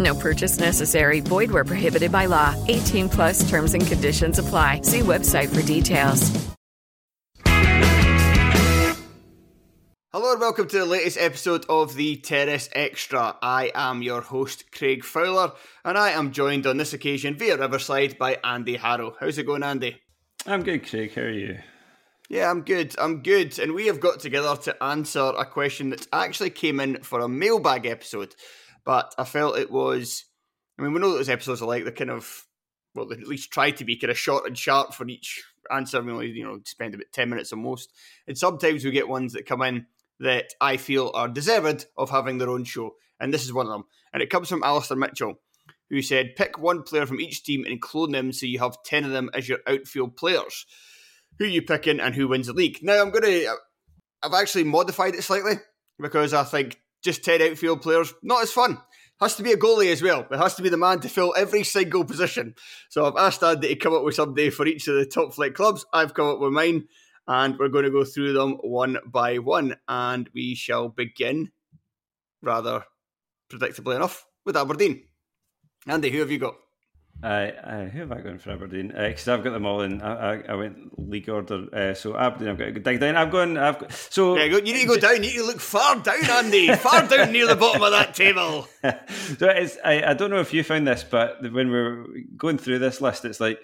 No purchase necessary. Void where prohibited by law. 18 plus terms and conditions apply. See website for details. Hello and welcome to the latest episode of the Terrace Extra. I am your host, Craig Fowler, and I am joined on this occasion via Riverside by Andy Harrow. How's it going, Andy? I'm good, Craig. How are you? Yeah, I'm good. I'm good. And we have got together to answer a question that actually came in for a mailbag episode. But I felt it was, I mean, we know those episodes are like. They're kind of, well, they at least try to be kind of short and sharp for each answer. We only, you know, spend about 10 minutes at most. And sometimes we get ones that come in that I feel are deserved of having their own show. And this is one of them. And it comes from Alistair Mitchell, who said, pick one player from each team and clone them so you have 10 of them as your outfield players who you picking and who wins the league. Now I'm gonna I've actually modified it slightly because I think just 10 outfield players, not as fun. Has to be a goalie as well. It has to be the man to fill every single position. So I've asked Andy to come up with somebody for each of the top flight clubs. I've come up with mine, and we're going to go through them one by one. And we shall begin, rather predictably enough, with Aberdeen. Andy, who have you got? Uh, uh, who have I gone for Aberdeen? Because uh, I've got them all in. I, I, I went league order. Uh, so Aberdeen, I've got to dig down. I've gone. I've got, so yeah, you need to go down. You need to look far down, Andy. far down near the bottom of that table. so it's. I, I don't know if you found this, but when we are going through this list, it's like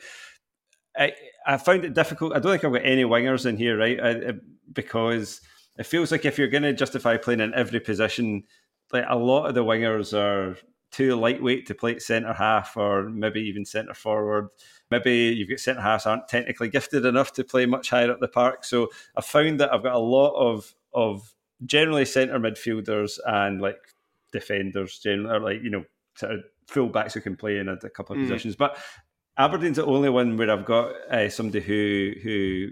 I I found it difficult. I don't think I've got any wingers in here, right? I, because it feels like if you're going to justify playing in every position, like a lot of the wingers are too lightweight to play centre half or maybe even centre forward. Maybe you've got centre halves aren't technically gifted enough to play much higher up the park. So I found that I've got a lot of of generally centre midfielders and like defenders, generally, or like you know, sort of fullbacks who can play in a, a couple of mm. positions. But Aberdeen's the only one where I've got uh, somebody who who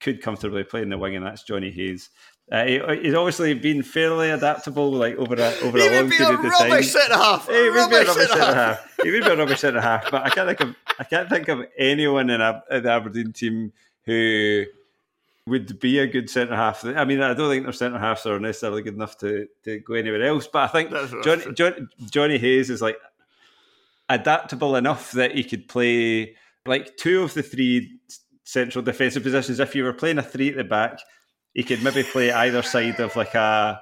could comfortably play in the wing, and that's Jonny Hayes. Uh, he, he's obviously been fairly adaptable, like over a over he a long period a of time. Centre half. He would be a rubbish centre half. He would be a rubbish centre half. But I can't think of I can't think of anyone in, a, in the Aberdeen team who would be a good centre half. I mean, I don't think their centre halves are necessarily good enough to, to go anywhere else. But I think Johnny, John, Jonny Hayes is like adaptable enough that he could play like two of the three central defensive positions. If you were playing a three at the back, he could maybe play either side of like a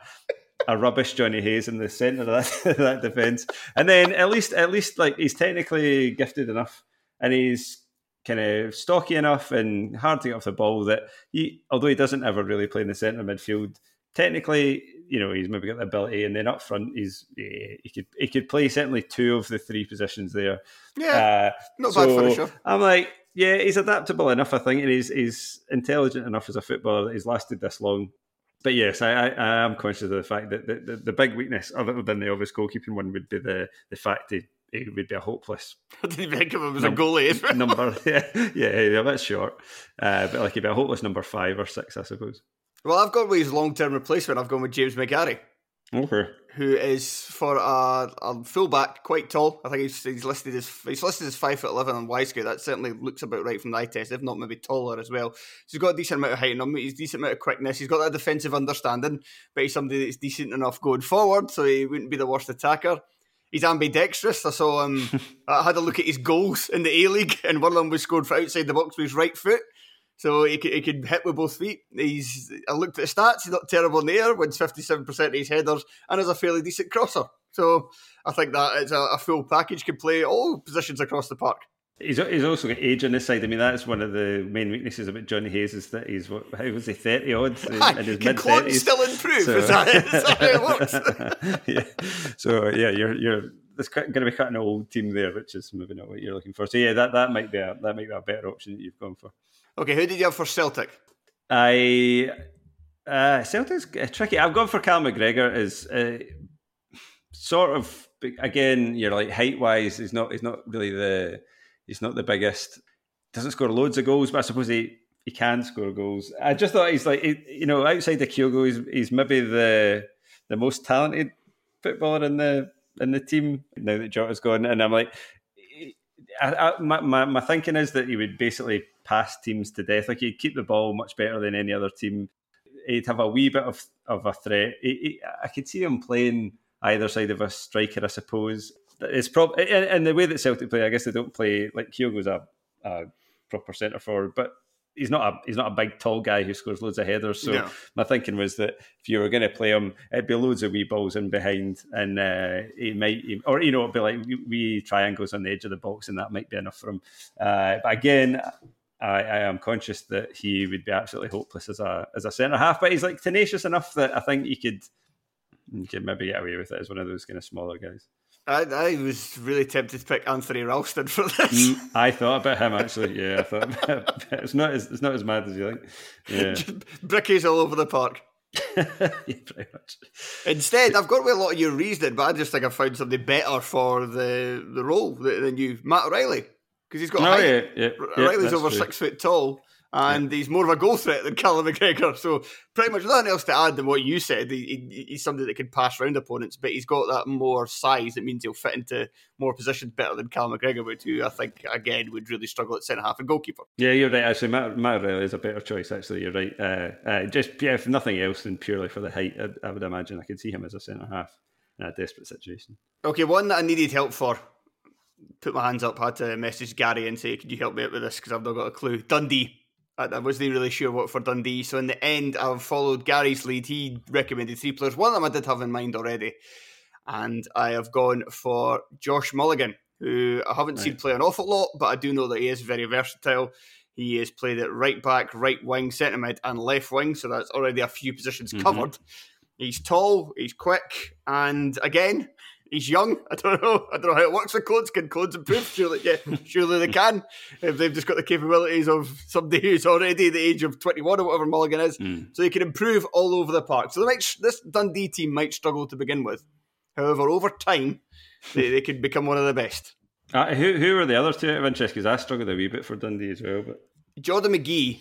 a rubbish Jonny Hayes in the centre of that, that defence. And then at least at least like he's technically gifted enough and he's kind of stocky enough and hard to get off the ball that he although he doesn't ever really play in the centre midfield, technically, you know, he's maybe got the ability and then up front he's yeah, he could he could play certainly two of the three positions there. Yeah. Uh, not so bad for I'm like yeah, he's adaptable enough, I think, and he's he's intelligent enough as a footballer that he's lasted this long. But yes, I, I, I am conscious of the fact that the, the, the, big weakness, other than the obvious goalkeeping one, would be the the fact that he would be a hopeless. I didn't think of him as a goalie. number, yeah, yeah, yeah, a bit short, uh, but like he'd be a hopeless number five or six, I suppose. Well, I've gone with his long term replacement. I've gone with James McGarry. Okay. Who is for a, a fullback, quite tall. I think he's, he's listed as he's listed as five foot eleven on Wyscout. That certainly looks about right from the eye test, if not maybe taller as well. So he's got a decent amount of height in him. He's decent amount of quickness. He's got that defensive understanding, but he's somebody that's decent enough going forward, so he wouldn't be the worst attacker. He's ambidextrous. I saw him. Um, I had a look at his goals in the A League, and one of them was scored for outside the box with his right foot. So he could, he could hit with both feet. He's I looked at the stats. He's not terrible in the air. Wins fifty seven percent of his headers, and is a fairly decent crosser. So I think that it's a, a, full package. Can play all positions across the park. He's, he's also got age on his side. I mean, that's one of the main weaknesses about Jonny Hayes is that he's what how was he thirty odd in, in his mid thirties. Still improve. So, is, that, is that how it works? yeah. So yeah, you're you're there's going to be cutting an old team there, which is maybe not what you're looking for. So yeah, that, that might be a that might be a better option that you've gone for. Okay, who did you have for Celtic? I uh, Celtic's tricky. I've gone for Cal McGregor. Is uh, sort of again, you're like height wise, he's not he's not really the he's not the biggest. Doesn't score loads of goals, but I suppose he he can score goals. I just thought he's like you know outside the Kyogo, he's he's maybe the the most talented footballer in the in the team now that Jota's gone, and I'm like. I, I, my, my, my thinking is that he would basically pass teams to death. Like he'd keep the ball much better than any other team. He'd have a wee bit of, of a threat. He, he, I could see him playing either side of a striker, I suppose. It's probably in, the way that Celtic play. I guess they don't play like Kyogo's a, a proper centre forward, but he's not a he's not a big tall guy who scores loads of headers. So no. my thinking was that if you were going to play him, it'd be loads of wee balls in behind, and uh, he might, or you know, it'd be like wee triangles on the edge of the box, and that might be enough for him. Uh, but again. I, I, am conscious that he would be absolutely hopeless as a as a centre half, but he's like tenacious enough that I think he could, he could maybe get away with it as one of those kind of smaller guys. I, I was really tempted to pick Anthony Ralston for this. Mm, I thought about him actually. Yeah, I thought it's not as it's not as mad as you think. Yeah, brickies all over the park. yeah, pretty much. Instead, I've got with a lot of your reasoning, but I just think I found something better for the the role than you, Matt O'Riley, because he's got. Oh, yeah, yeah, O'Riley's over true. six foot tall and yeah. he's more of a goal threat than Callum McGregor. So pretty much nothing else to add than what you said. He, he, he's somebody that can pass round opponents, but he's got that more size. That means he'll fit into more positions better than Callum McGregor would, who I think again would really struggle at centre half and goalkeeper. Yeah, you're right. Actually, Matt, Matt is a better choice. Actually, you're right. Uh, uh, just yeah, if nothing else than purely for the height, I, I would imagine I could see him as a centre half in a desperate situation. Okay, one that I needed help for put my hands up, had to message Gary and say, Could you help me out with this? Because I've not got a clue. Dundee. I, I wasn't really sure what for Dundee. So in the end, I've followed Gary's lead. He recommended three players. One of them I did have in mind already. And I have gone for Josh Mulligan, who I haven't right. seen play an awful lot, but I do know that he is very versatile. He has played at right back, right wing, centre mid, and left wing, so that's already a few positions mm-hmm. covered. He's tall, he's quick, and again, he's young. I don't know. I don't know how it works with codes. Can codes improve? Surely, yeah, surely they can. If they've just got the capabilities of somebody who's already the age of twenty one or whatever Mulligan is, mm. so he can improve all over the park. So might, this Dundee team might struggle to begin with. However, over time, they, they could become one of the best. Uh, who who are the other two out of interest? Because I struggled a wee bit for Dundee as well. But Jordan McGhee,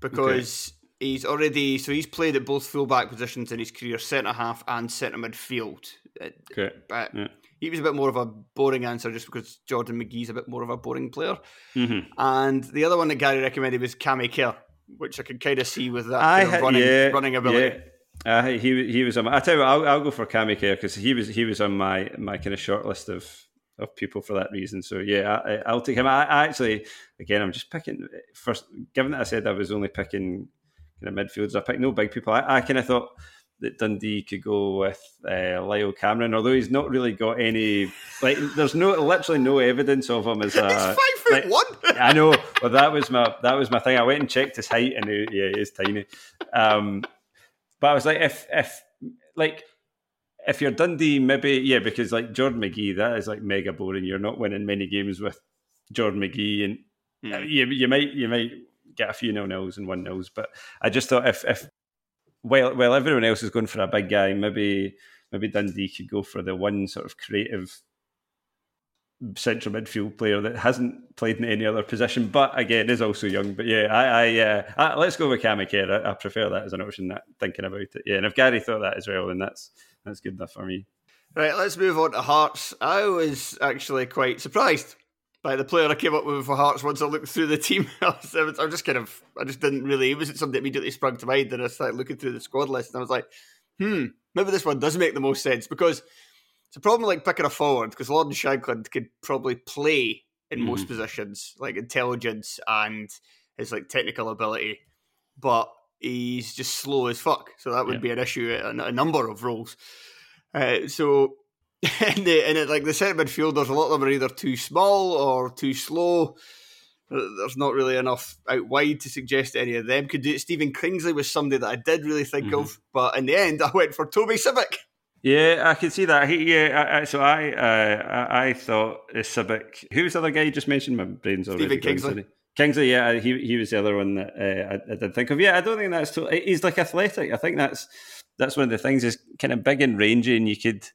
because. Okay. He's already so he's played at both fullback positions in his career, centre half and centre midfield. Okay. But yeah. he was a bit more of a boring answer just because Jordan McGhee's a bit more of a boring player. Mm-hmm. And the other one that Gary recommended was Cammy Kerr, which I could kind of see with that I running, yeah, running ability. Yeah. Uh, he he was on. My, I tell you, what, I'll, I'll go for Cammy Kerr because he was he was on my my kind of short list of of people for that reason. So yeah, I, will take him. I, I, actually, again, I'm just picking first. Given that I said I was only picking kind of midfielders, I picked no big people. I, I kind of thought that Dundee could go with uh, Lyall Cameron, although he's not really got any like. There's no literally no evidence of him as a. He's five foot like, one. I know, but that was my that was my thing. I went and checked his height, and he, yeah, he is tiny. Um, but I was like, if if like if you're Dundee, maybe yeah, because like Jordan McGhee, that is like mega boring. You're not winning many games with Jordan McGhee, and mm. you you might you might get a few nil nils and one nils. But I just thought if if while while everyone else is going for a big guy, maybe maybe Dundee could go for the one sort of creative central midfield player that hasn't played in any other position, but again is also young. But yeah, I, I, uh, I let's go with Kerr. I, I, prefer that as an option. That thinking about it, yeah. And if Gary thought that as well, then that's that's good enough for me. Right, let's move on to Hearts. I was actually quite surprised by the player I came up with for Hearts once I looked through the team. I was, I just kind of, I just didn't really, it wasn't something that immediately sprung to mind. And I started looking through the squad list and I was like, hmm, maybe this one does make the most sense because it's a problem like picking a forward because Lawrence Shankland could probably play in mm. most positions, like intelligence and his like technical ability, but he's just slow as fuck. So that would yeah. be an issue in a number of roles. Uh, so and, the, and it, like the centre midfielders, a lot of them are either too small or too slow. There's not really enough out wide to suggest any of them could do it. Stephen Kingsley was somebody that I did really think mm-hmm. of, but in the end, I went for Toby Sibbick. Yeah, I can see that. He, yeah, I, I, so I, uh, I, I thought uh, Sibbick. Who was the other guy you just mentioned? My brain's already. Stephen Kingsley. Kingsley, yeah, he he was the other one that uh, I, I, did think of. Yeah, I don't think that's too. He's like athletic. I think that's that's one of the things. Is kind of big and rangy, and you could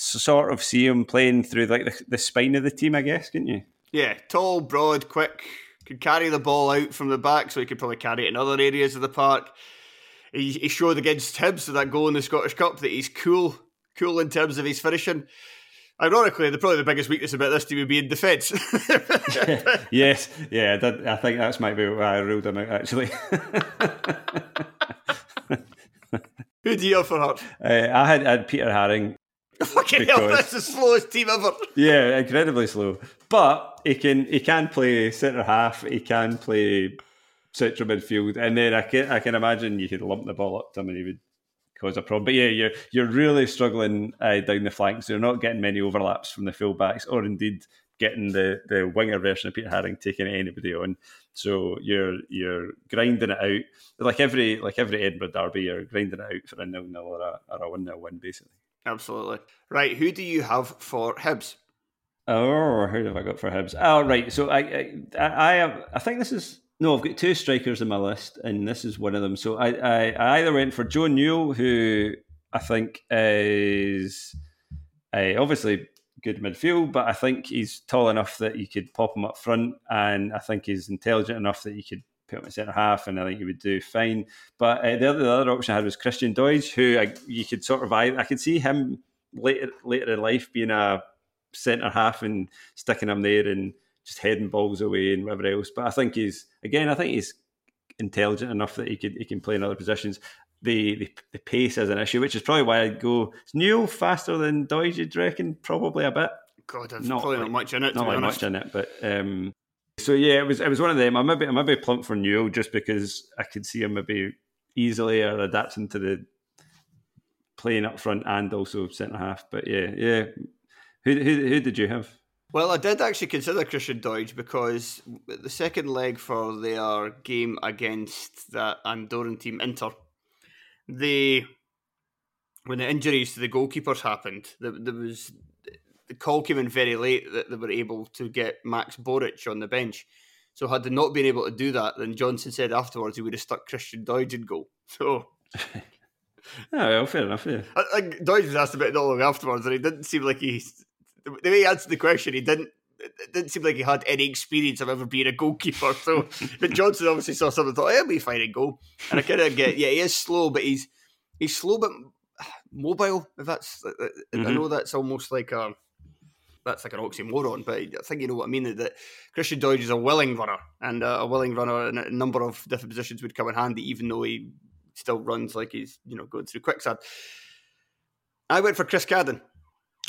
sort of see him playing through like the, the spine of the team, I guess, couldn't you? Yeah, tall, broad, quick, could carry the ball out from the back, so he could probably carry it in other areas of the park. He, he showed against Hibs with that goal in the Scottish Cup that he's cool, cool in terms of his finishing. Ironically, the probably the biggest weakness about this team would be in defence. yes, yeah, that, I think that's might be why I ruled him out. Actually, who do you have for Heart? Uh, I had, I had Peter Haring Fucking hell, that's the slowest team ever. Yeah, incredibly slow. But he can he can play centre half. He can play central midfield, and then I can I can imagine you could lump the ball up to him and he would cause a problem. But yeah, you're you're really struggling uh, down the flanks. You're not getting many overlaps from the fullbacks, or indeed getting the, the winger version of Peter Haring taking anybody on. So you're you're grinding it out like every like every Edinburgh derby. You're grinding it out for a nil nil or a, or a one nil win basically. Absolutely. Right. Who do you have for Hibs? Oh, who have I got for Hibs? Oh, right. So I, I, I have. I think this is no. I've got two strikers in my list, and this is one of them. So I, I, I either went for Joe Newell, who I think is uh, obviously good midfield, but I think he's tall enough that you could pop him up front, and I think he's intelligent enough that you could put him in centre half, and I think he would do fine. But uh, the other the other option I had was Christian Doidge, who I, you could sort of I, I could see him later later in life being a centre half and sticking him there and just heading balls away and whatever else. But I think he's again, I think he's intelligent enough that he could he can play in other positions. The, the, the pace is an issue, which is probably why I'd go. Is Newell faster than Doidge? You'd reckon probably a bit. God, I've not probably not much in it. Not like much in it, but um, so yeah, it was it was one of them. I maybe I maybe plump for Newell just because I could see him maybe easily or adapting to the playing up front and also centre half. But yeah, yeah. Who, who who did you have? Well, I did actually consider Christian Doidge because the second leg for their game against that Andorran team Inter, they when the injuries to the goalkeepers happened, there, there was call came in very late that they were able to get Max Boruc on the bench. So had they not been able to do that, then Johnson said afterwards he would have stuck Christian Doidge in goal. So. oh, well, fair enough. Yeah. I, I, Doidge was asked about it not long afterwards, and he didn't seem like he. The way he answered the question, he didn't. It didn't seem like he had any experience of ever being a goalkeeper. So, but Johnson obviously saw something and thought, he'll be fine in goal. And I kind of get, yeah, he is slow, but he's he's slow but mobile. If that's, mm-hmm. I know that's almost like a that's like an oxymoron, but I think you know what I mean. That Christian Doidge is a willing runner, and uh, a willing runner in a number of different positions would come in handy, even though he still runs like he's you know going through quicksand. I went for Chris Cadden.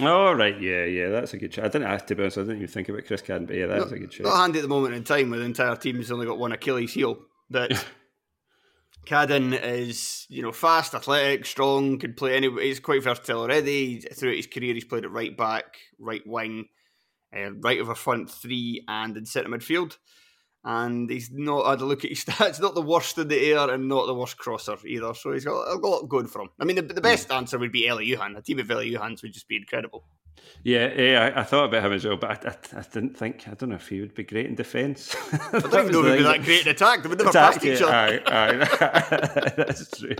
Oh right, yeah, yeah, that's a good shot. I didn't ask to be honest. I didn't even think about Chris Cadden, but yeah, that's a good shot. Not handy at the moment in time, where the entire team. team's only got one Achilles heel. But Cadden is, you know, fast, athletic, strong, can play anyway. He's quite versatile already. Throughout his career, he's played at right back, right wing, uh, right over front three, and in centre midfield. And he's not had a look at his stats, not the worst in the air and not the worst crosser either. So he's got a lot going for him. I mean, the, the best mm. answer would be Elie Youan. A team of Elie Youans would just be incredible. Yeah, yeah, I, I, thought about him as well, but I, I, I, didn't think. I don't know if he would be great in defence. I don't even know if he'd be that great in attack. They would never attack, pass each other. Aye, aye. That's true.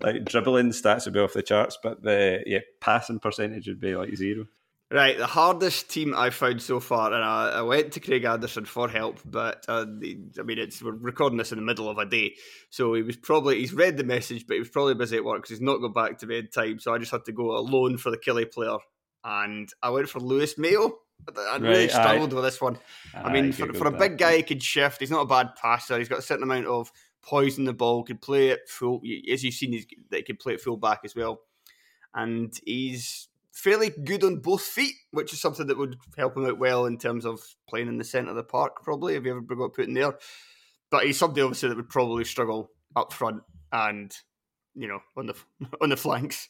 Like dribbling stats would be off the charts, but the yeah passing percentage would be like zero. Right, the hardest team I've found so far, and I, I went to Craig Anderson for help, but uh, I mean, it's we're recording this in the middle of a day, so he was probably he's read the message, but he was probably busy at work because he's not got back to bed time. So I just had to go alone for the Killie player, and I went for Lewis Mayo. I right, really struggled with this one. I mean, for, for a that. big guy, he could shift. He's not a bad passer. He's got a certain amount of poise in the ball. Could play it full, as you've seen, he's, he could play it full back as well, and he's fairly good on both feet, which is something that would help him out well in terms of playing in the centre of the park, probably, if you ever got put in there. But he's somebody obviously that would probably struggle up front and, you know, on the on the flanks.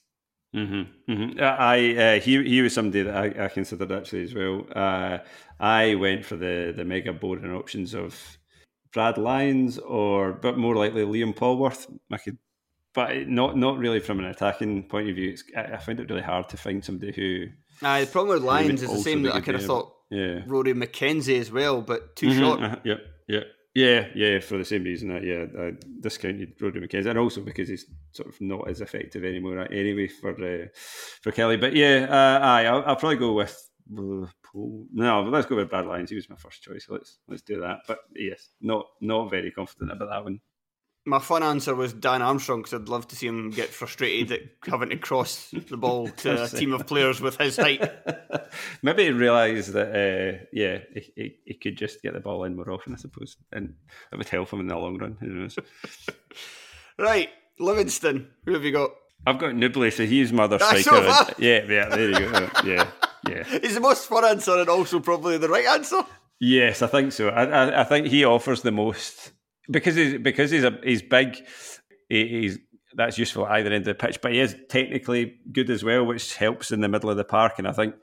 Mm-hmm, mm-hmm. I uh, he he was somebody that I, I considered actually as well. Uh, I went for the the mega boring options of Brad Lyons or but more likely Liam Polworth. I could but not not really from an attacking point of view. It's, I, I find it really hard to find somebody who. Uh, the problem with Lyons is the same that I kind of thought. Yeah, Rory McKenzie as well, but too mm-hmm, short. Uh, yep, yep. Yeah, yeah, for the same reason that yeah, I discounted Rory McKenzie, and also because he's sort of not as effective anymore anyway for uh, for Killie. But yeah, uh, aye, I'll, I'll, probably go with uh, no, let's go with Brad Lyons. He was my first choice. So let's let's do that. But yes, not not very confident about that one my fun answer was Dan Armstrong because I'd love to see him get frustrated at having to cross the ball to a team of players with his height. Maybe he realised that, uh, yeah, he, he, he, could just get the ball in more often, I suppose, and it would help him in the long run. Who knows? right, Livingston, who have you got? I've got Nouble, so he's mother striker. So yeah, yeah, there you go. Yeah, yeah. He's the most fun answer and also probably the right answer. Yes, I think so. I, I, I think he offers the most because he's because he's a he's big. he's that's useful at either end of the pitch, but he is technically good as well, which helps in the middle of the park. And I think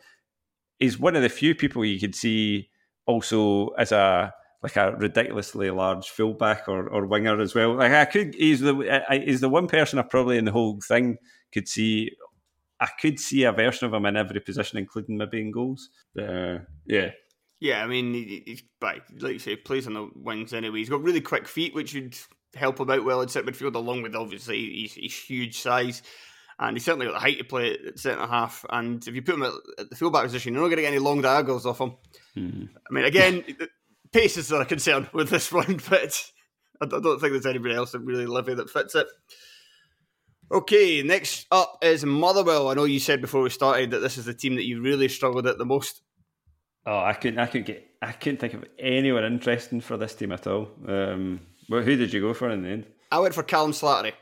he's one of the few people you could see also as a like a ridiculously large fullback or, or winger as well. Like I could, he's the he's the one person I probably in the whole thing could see. I could see a version of him in every position, including maybe in goals. Uh, yeah, yeah, I mean, he's like you say, plays on the wings anyway. He's got really quick feet, which would help him out well in centre midfield, along with obviously his, huge size. And he's certainly got the height to play at centre half. And if you put him at, at the fullback position, you're not going to get any long diagonals off him. Mm-hmm. I mean, again, paces are a concern with this one, but I don't think there's anybody else that really Livy that fits it. Okay, next up is Motherwell. I know you said before we started that this is the team that you really struggled at the most. Oh, I couldn't. I could get. I couldn't think of anyone interesting for this team at all. Um, well, who did you go for in the end? I went for Callum Slattery.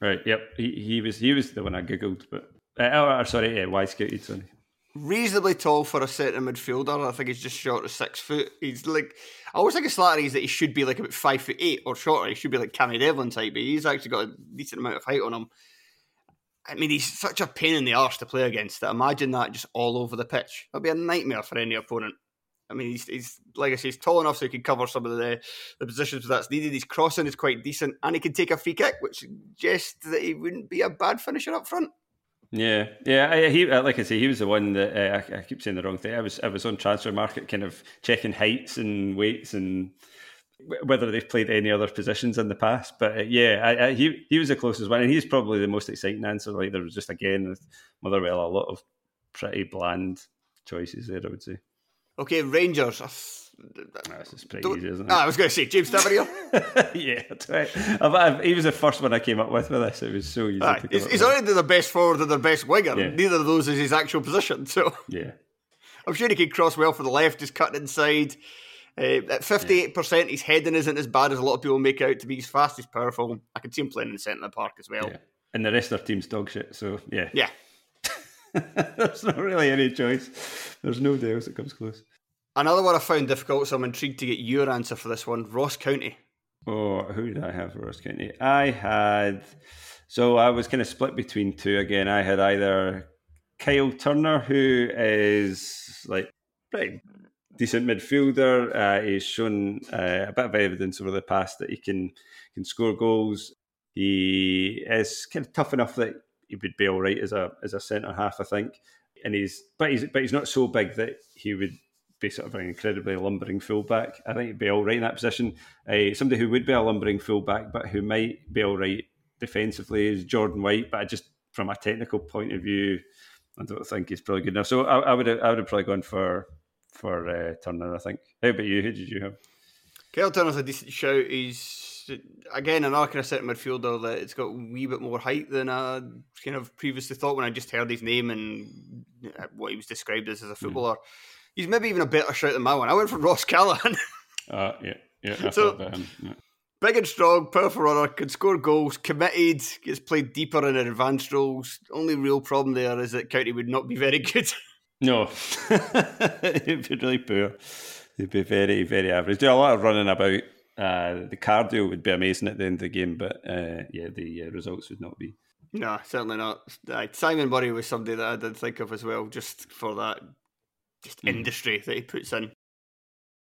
Right. Yep. He, he was he was the one I googled, but uh, oh, sorry, yeah, Wyscouted? Sorry. Reasonably tall for a centre midfielder. I think he's just short of six foot. He's like I always think of Slattery is that he should be like about five foot eight or shorter. He should be like Cammy Devlin type, but he's actually got a decent amount of height on him. I mean, he's such a pain in the arse to play against. That imagine that just all over the pitch. That'd be a nightmare for any opponent. I mean, he's, he's like I say, he's tall enough so he can cover some of the the positions that's needed. His crossing is quite decent, and he can take a free kick, which suggests that he wouldn't be a bad finisher up front. Yeah, yeah. I, he, uh, like I say, he was the one that uh, I, I, keep saying the wrong thing. I was, I was on Transfermarkt, kind of checking heights and weights and whether they've played any other positions in the past. But uh, yeah, I, I, he he was the closest one, and he's probably the most exciting answer. Like there was just again with Motherwell a lot of pretty bland choices there. I would say. Okay, Rangers. This is pretty easy, isn't it? Ah, I was going to say James Tavernier. yeah, that's right. I've, I've, he was the first one I came up with with this. It was so easy. Ah, he's, he's already the best forward and the best winger. Yeah. Neither of those is his actual position. So yeah, I'm sure he could cross well for the left, just cutting inside. Uh, at 58%, his heading isn't as bad as a lot of people make out to be. He's fast, he's powerful. I can see him playing in the centre of the park as well. Yeah. And the rest of their team's dog shit, so yeah. Yeah. There's not really any choice. There's no else that comes close. Another one I found difficult, so I'm intrigued to get your answer for this one. Ross County. Oh, who did I have for Ross County? I had. So I was kind of split between two again. I had either Kyle Turner, who is like pretty decent midfielder. Uh, he's shown uh, a bit of evidence over the past that he can can score goals. He is kind of tough enough that he would be all right as a as a centre half, I think. And he's but he's but he's not so big that he would be sort of an incredibly lumbering fullback. I think he'd be all right in that position. Uh, somebody who would be a lumbering fullback, but who might be all right defensively is Jordan White. But I just from a technical point of view, I don't think he's probably good enough. So I, I would I would have probably gone for for uh, Turner. I think. How about you? Who did you have? Kyle Turner's a decent shout. He's again another kind of centre midfielder that it's got a wee bit more height than I kind of previously thought when I just heard his name and uh, what he was described as as a hmm. footballer. Mm. He's maybe even a better shout than my one. I went for Ross Callachan. uh, yeah, yeah. I so. Yeah. Big and strong, powerful runner, can score goals, committed, gets played deeper in advanced roles. Only real problem there is that County would not be very good. No, it'd be really poor. He'd be very, very average. Do a lot of running about. Uh, the cardio would be amazing at the end of the game, but uh, yeah, the uh, results would not be. No, certainly not. Simon Murray was somebody that I did think of as well, just for that just mm. industry that he puts in.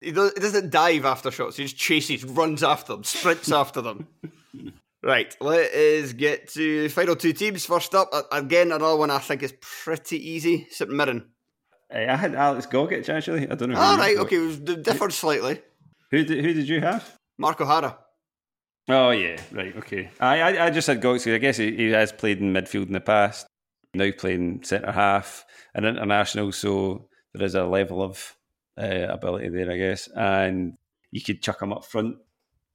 He, does, he doesn't dive after shots; he just chases, runs after them, sprints after them. Right, let us get to final two teams. First up, again, another one I think is pretty easy. St Mirren. I had Alex Gogic actually. I don't know. All right, okay, it was differed slightly. Who did who did you have? Mark O'Hara. Oh yeah, right, okay. I I, I just had Gogic. I guess he, he has played in midfield in the past. Now playing centre half and international, so there is a level of uh, ability there, I guess. And you could chuck him up front,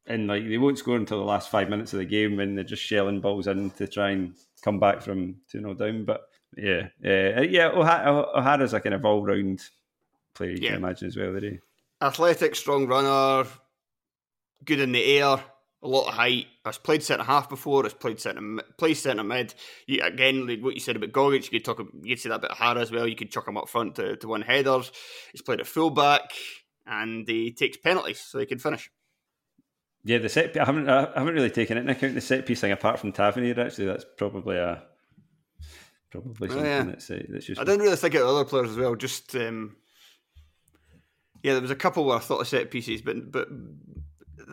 and like they won't score until the last five minutes of the game when they're just shelling balls in to try and come back from two 0 down. But yeah, yeah, uh, yeah. O'Hara's a kind of all round player. You yeah. can imagine as well, he? Athletic, strong runner, good in the air, a lot of height. Has played centre half before. Has played centre plays centre mid. You, again, like what you said about Gogic, you could talk. You could say that about O'Hara as well. You could chuck him up front to, to win headers. He's played at fullback and he takes penalties, so he can finish. Yeah, the set. I haven't. I haven't really taken it into account the set piece thing apart from Tavernier. Actually, that's probably a probably oh, something yeah. that's, uh, that's just. I didn't really think of other players as well. Just um, yeah, there was a couple where I thought of set pieces, but but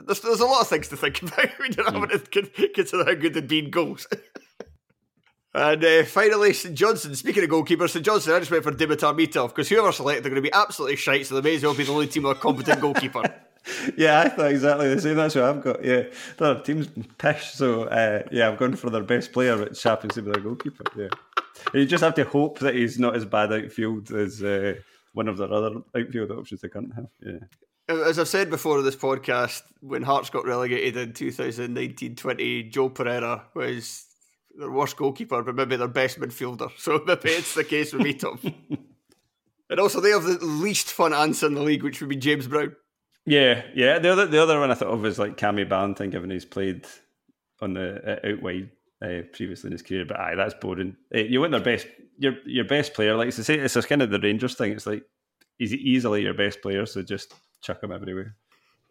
there's, there's a lot of things to think about when you're having to consider how good they'd been goals. and uh, finally, St Johnstone. Speaking of goalkeepers, St Johnstone, I just went for Dimitar Mitov because whoever selected, they're going to be absolutely shite. So they may as well be the only team with a competent goalkeeper. Yeah, I thought exactly the same. That's what I've got. Yeah, their team's pish. So uh, yeah, I've gone for their best player, which happens to be their goalkeeper. Yeah, you just have to hope that he's not as bad outfield as uh, one of their other outfield options they currently have. Yeah. As I've said before in this podcast, when Hearts got relegated in 2019-20, Joel Pereira was their worst goalkeeper, but maybe their best midfielder. So maybe it's the case with Mitov. and also, they have the least fun answer in the league, which would be James Brown. Yeah, yeah. The other the other one I thought of was like Cammy Ballantyne, given he's played on the uh, out wide uh, previously in his career. But aye, that's boring. Uh, you want their best, your your best player. Like to say, it's kind of the Rangers thing. It's like he's easily your best player, so just chuck him everywhere.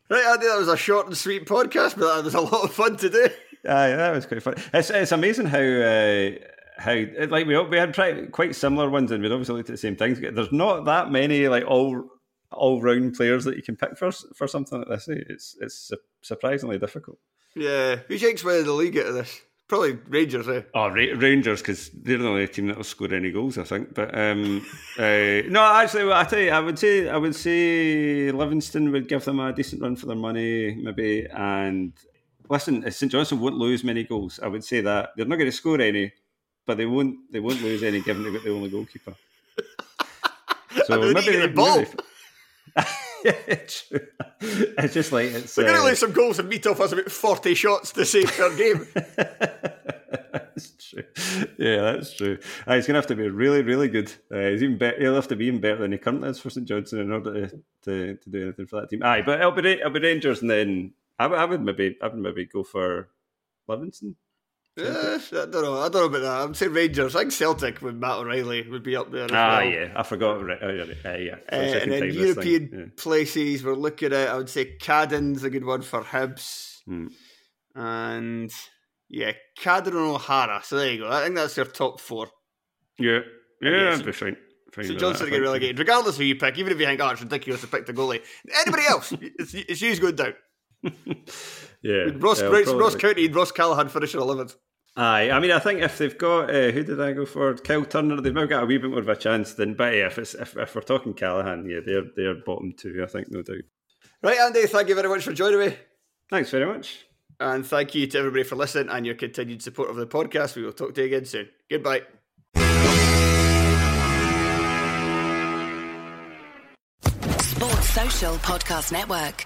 Right, I Andy, that was a short and sweet podcast, but that was a lot of fun to do. Aye, that was quite fun. It's it's amazing how. Uh, how like we we had quite similar ones and we'd obviously looked at the same things. There's not that many like all all round players that you can pick for for something like this. Eh? It's it's surprisingly difficult. Yeah, who think's winning the league out of this? Probably Rangers, eh? Oh, Ra- Rangers, because they're the only team that will score any goals, I think. But um, uh, no, actually, I tell you, I would say I would say Livingston would give them a decent run for their money, maybe. And listen, St Johnstone won't lose many goals. I would say that they're not going to score any, but they won't they won't lose any, given they've got the only goalkeeper. So maybe, maybe, maybe it's, it's just like it's. They're going to lose some goals, and meet off us about forty shots to save per game. that's true. Yeah, that's true. Uh, he's going to have to be really, really good. Uh, he's even better. He'll have to be even better than he currently is for St Johnstone in order to, to, to do anything for that team. Aye, but it'll be it'll be Rangers, and then I, I would maybe I would maybe go for Livingston. Yeah, I don't know. I don't know about that. I'm saying Rangers. I think Celtic with Matt O'Riley would be up there. ah, well. yeah, I forgot. Oh, yeah. Uh, and then European yeah. places we're looking at. I would say Cadden's a good one for Hibs, hmm. and yeah, Cadden and O'Hara. So there you go. I think that's your top four. Yeah, yeah, that'd be fine. St Johnstone get relegated, regardless of who you pick. Even if you think, oh, it's ridiculous to pick the goalie. Anybody else, it's, it's you's going down. yeah. With Ross, yeah, Ross, Ross County and Ross Callachan finishing 11th. Aye, I mean, I think if they've got uh, who did I go for? Kyle Turner. They've now got a wee bit more of a chance than Betty. If it's if, if we're talking Callahan, yeah, they're they're bottom two, I think, no doubt. Right, Andy, thank you very much for joining me. Thanks very much, and thank you to everybody for listening and your continued support of the podcast. We will talk to you again soon. Goodbye. Sports Social Podcast Network.